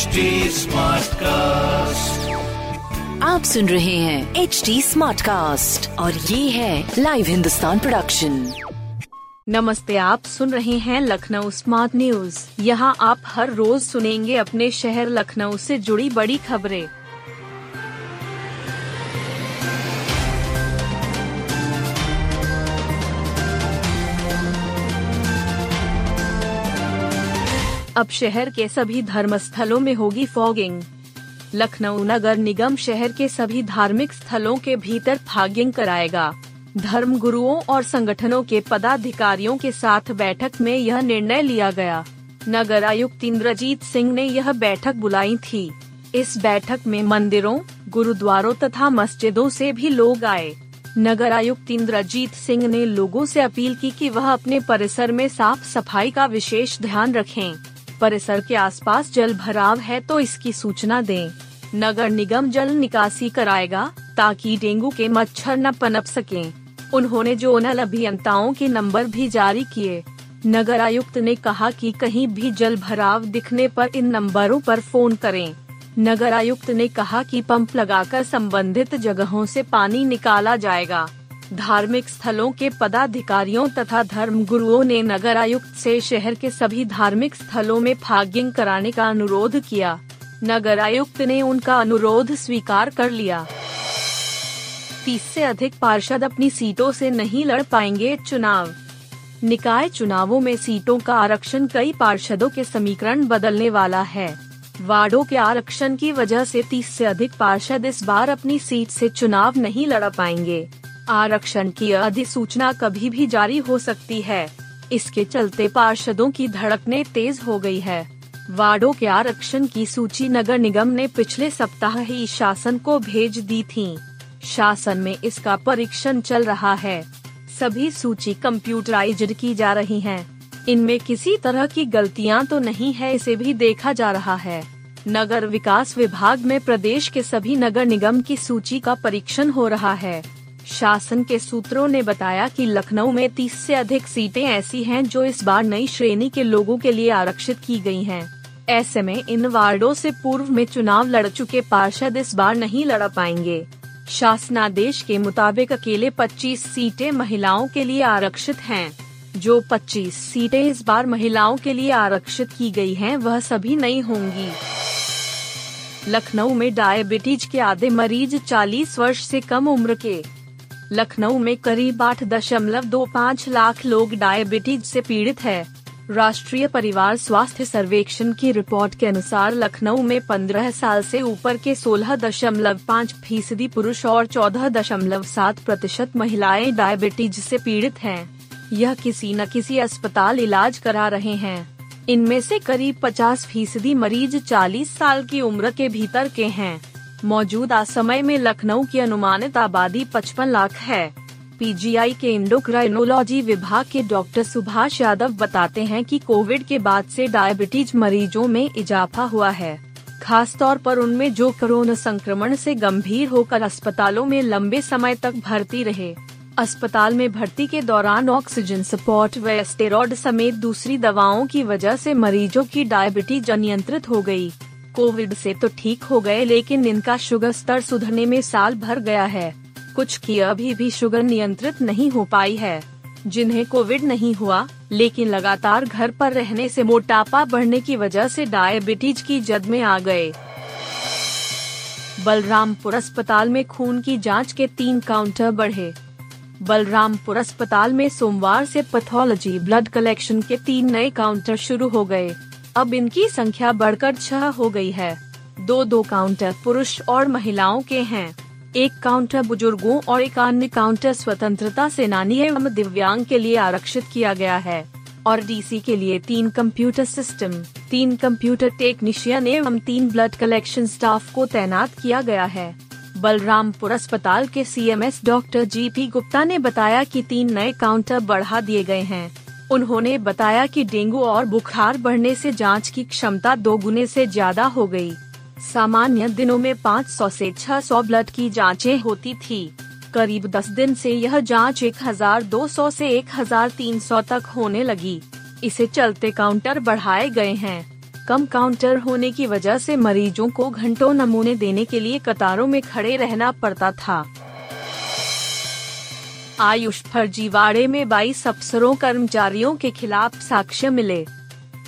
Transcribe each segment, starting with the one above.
HD cast आप सुन रहे हैं एच डी स्मार्ट कास्ट और ये है लाइव हिंदुस्तान प्रोडक्शन नमस्ते आप सुन रहे हैं लखनऊ स्मार्ट न्यूज़ यहाँ आप हर रोज सुनेंगे अपने शहर लखनऊ से जुड़ी बड़ी खबरें। अब शहर के सभी धर्म स्थलों में होगी फॉगिंग। लखनऊ नगर निगम शहर के सभी धार्मिक स्थलों के भीतर फॉगिंग कराएगा। धर्म गुरुओं और संगठनों के पदाधिकारियों के साथ बैठक में यह निर्णय लिया गया। नगर आयुक्त इंद्रजीत सिंह ने यह बैठक बुलाई थी। इस बैठक में मंदिरों, गुरुद्वारों तथा मस्जिदों से भी लोग आए। नगर आयुक्त इंद्रजीत सिंह ने लोगों से अपील की कि वह अपने परिसर में साफ़ सफ़ाई का विशेष ध्यान रखें। परिसर के आसपास जल भराव है तो इसकी सूचना दें। नगर निगम जल निकासी कराएगा, ताकि डेंगू के मच्छर न पनप सकें। उन्होंने जोनल अभियंताओं के नंबर भी जारी किए नगर आयुक्त ने कहा कि कहीं भी जल भराव दिखने पर इन नंबरों पर फ़ोन करें नगर आयुक्त ने कहा कि पंप लगाकर संबंधित जगहों से पानी निकाला जाएगा धार्मिक स्थलों के पदाधिकारियों तथा धर्म गुरुओं ने नगर आयुक्त से शहर के सभी धार्मिक स्थलों में फागिंग कराने का अनुरोध किया। नगर आयुक्त ने उनका अनुरोध स्वीकार कर लिया। तीस से अधिक पार्षद अपनी सीटों से नहीं लड़ पाएँगे चुनाव। निकाय चुनावों में सीटों का आरक्षण कई पार्षदों के समीकरण बदलने वाला है। वार्डों के आरक्षण की वजह से 30 से अधिक पार्षद इस बार अपनी सीट से चुनाव नहीं लड़ पाएँगे। आरक्षण की अधिसूचना कभी भी जारी हो सकती है। इसके चलते पार्षदों की धड़कने तेज हो गई है। वार्डों के आरक्षण की सूची नगर निगम ने पिछले सप्ताह ही शासन को भेज दी थी। शासन में इसका परीक्षण चल रहा है। सभी सूची कंप्यूटराइज्ड की जा रही हैं। इनमें किसी तरह की गलतियाँ तो नहीं है, इसे भी देखा जा रहा है। नगर विकास विभाग में प्रदेश के सभी नगर निगम की सूची का परीक्षण हो रहा है। शासन के सूत्रों ने बताया कि लखनऊ में 30 से अधिक सीटें ऐसी हैं जो इस बार नई श्रेणी के लोगों के लिए आरक्षित की गई हैं। ऐसे में इन वार्डों से पूर्व में चुनाव लड़ चुके पार्षद इस बार नहीं लड़ पाएँगे। शासनादेश के मुताबिक अकेले 25 सीटें महिलाओं के लिए आरक्षित हैं, जो 25 सीटें इस बार महिलाओं के लिए आरक्षित की गई हैं, वह सभी नई होंगी। लखनऊ में डायबिटीज़ के आधे मरीज़ 40 वर्ष से कम उम्र के। लखनऊ में करीब आठ दशमलव दो पाँच लाख लोग डायबिटीज़ से पीड़ित है। राष्ट्रीय परिवार स्वास्थ्य सर्वेक्षण की रिपोर्ट के अनुसार लखनऊ में 15 साल से ऊपर के 16 दशमलव पाँच फ़ीसदी पुरुष और 14 दशमलव सात प्रतिशत महिलाएँ डायबिटीज़ से पीड़ित हैं। यह किसी न किसी अस्पताल इलाज करा रहे हैं। इनमें से करीब 50 फ़ीसदी मरीज़ 40 साल की उम्र के भीतर के हैं। मौजूदा समय में लखनऊ की अनुमानित आबादी 55 लाख है। पीजीआई के इंडोक्राइनोलॉजी विभाग के डॉक्टर सुभाष यादव बताते हैं कि कोविड के बाद से डायबिटीज़ मरीजों में इजाफा हुआ है। खास तौर पर उनमें जो कोरोना संक्रमण से गंभीर होकर अस्पतालों में लंबे समय तक भर्ती रहे। अस्पताल में भर्ती के दौरान ऑक्सीजन सपोर्ट व स्टेरॉयड समेत दूसरी दवाओं की वजह से मरीजों की डायबिटीज़ अनियंत्रित हो गई। कोविड से तो ठीक हो गए, लेकिन इनका शुगर स्तर सुधरने में साल भर गया है। कुछ की अभी भी शुगर नियंत्रित नहीं हो पाई है। जिन्हें कोविड नहीं हुआ, लेकिन लगातार घर पर रहने से मोटापा बढ़ने की वजह से डायबिटीज़ की जद में आ गए। बलरामपुर अस्पताल में खून की जाँच के तीन काउंटर बढ़े। बलरामपुर अस्पताल में सोमवार से पैथोलॉजी ब्लड कलेक्शन के तीन नए काउंटर शुरू हो गए। अब इनकी संख्या बढ़कर छह हो गई है। दो दो काउंटर पुरुष और महिलाओं के हैं। एक काउंटर बुज़ुर्गों और एक अन्य काउंटर स्वतंत्रता सेनानी एवं दिव्यांग के लिए आरक्षित किया गया है। और डीसी के लिए तीन कंप्यूटर सिस्टम, तीन कंप्यूटर टेक्नीशियन एवं तीन ब्लड कलेक्शन स्टाफ को तैनात किया गया है। बलरामपुर अस्पताल के सीएमएस डॉक्टर जीपी गुप्ता ने बताया कि तीन नए काउंटर बढ़ा दिए गए हैं। उन्होंने बताया कि डेंगू और बुखार बढ़ने से जाँच की क्षमता दो गुने से ज़्यादा हो गई। सामान्य दिनों में 500 से 600 ब्लड की जांचें होती थी। करीब 10 दिन से यह जाँच 1200 से 1300 तक होने लगी। इसे चलते काउंटर बढ़ाए गए हैं। कम काउंटर होने की वजह से मरीजों को घंटों नमूने देने के लिए कतारों में खड़े रहना पड़ता था। आयुष फर्जीवाड़े में 22 अफसरों, कर्मचारियों के खिलाफ साक्ष्य मिले।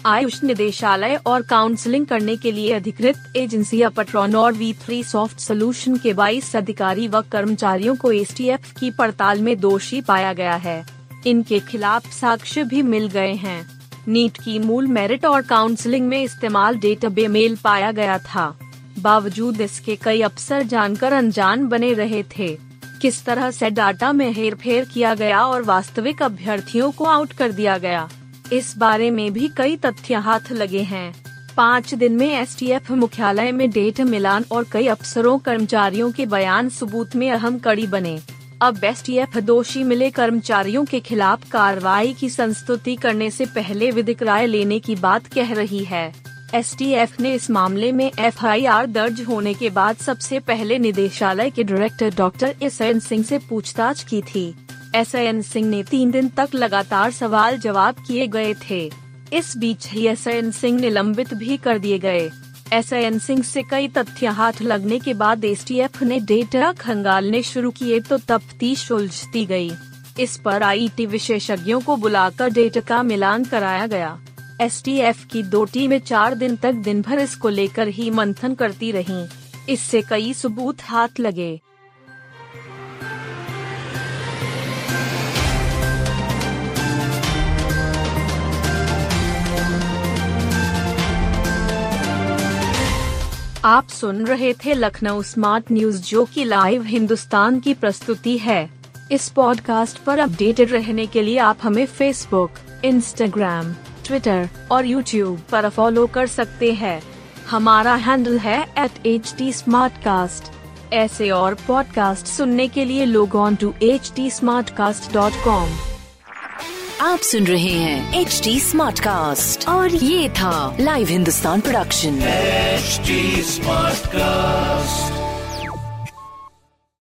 आयुष निदेशालय और काउंसलिंग करने के लिए अधिकृत एजेंसी अपट्रॉन और वी थ्री सॉफ्ट सोल्यूशन के 22 अधिकारी व कर्मचारियों को एसटीएफ की पड़ताल में दोषी पाया गया है। इनके खिलाफ साक्ष्य भी मिल गए हैं। नीट की मूल मेरिट और काउंसलिंग में इस्तेमाल डेटा बेमेल पाया गया था। बावजूद इसके कई अफसर जानकर अनजान बने रहे थे। किस तरह से डाटा में हेर फेर किया गया और वास्तविक अभ्यर्थियों को आउट कर दिया गया। इस बारे में भी कई तथ्य हाथ लगे हैं। पाँच दिन में एसटीएफ मुख्यालय में डेट मिलान और कई अफसरों, कर्मचारियों के बयान सबूत में अहम कड़ी बने। अब एस दोषी मिले कर्मचारियों के खिलाफ कार्रवाई की संस्तुति करने से पहले विधिक राय लेने की बात कह रही है। एस ने इस मामले में एफआईआर दर्ज होने के बाद सबसे पहले निदेशालय के director doctor S N Singh से पूछताछ की थी। एस एन सिंह ने तीन दिन तक लगातार सवाल जवाब किए गए थे। इस बीच ही एस एन सिंह निलंबित भी कर दिए गए। एस एन सिंह से कई तथ्य हाथ लगने के बाद एस ने डेटा खंगालने शुरू किए तो तफ्तीश उलझती गई। इस पर आईटी विशेषज्ञों को बुलाकर डेटा का मिलान कराया गया। एस की दो टीमें चार दिन तक दिन भर इसको लेकर ही मंथन करती रहीं। इससे कई सबूत हाथ लगे आप सुन रहे थे लखनऊ स्मार्ट न्यूज़, जो की लाइव हिंदुस्तान की प्रस्तुति है इस पॉडकास्ट पर अपडेटेड रहने के लिए आप हमें फेसबुक इंस्टाग्राम ट्विटर और यूट्यूब पर फॉलो कर सकते हैं। हमारा हैंडल है एट एच टी ऐसे और पॉडकास्ट सुनने के लिए लोग ऑन टू एच टी आप सुन रहे हैं एच डी स्मार्ट कास्ट और ये था live Hindustan production smart cast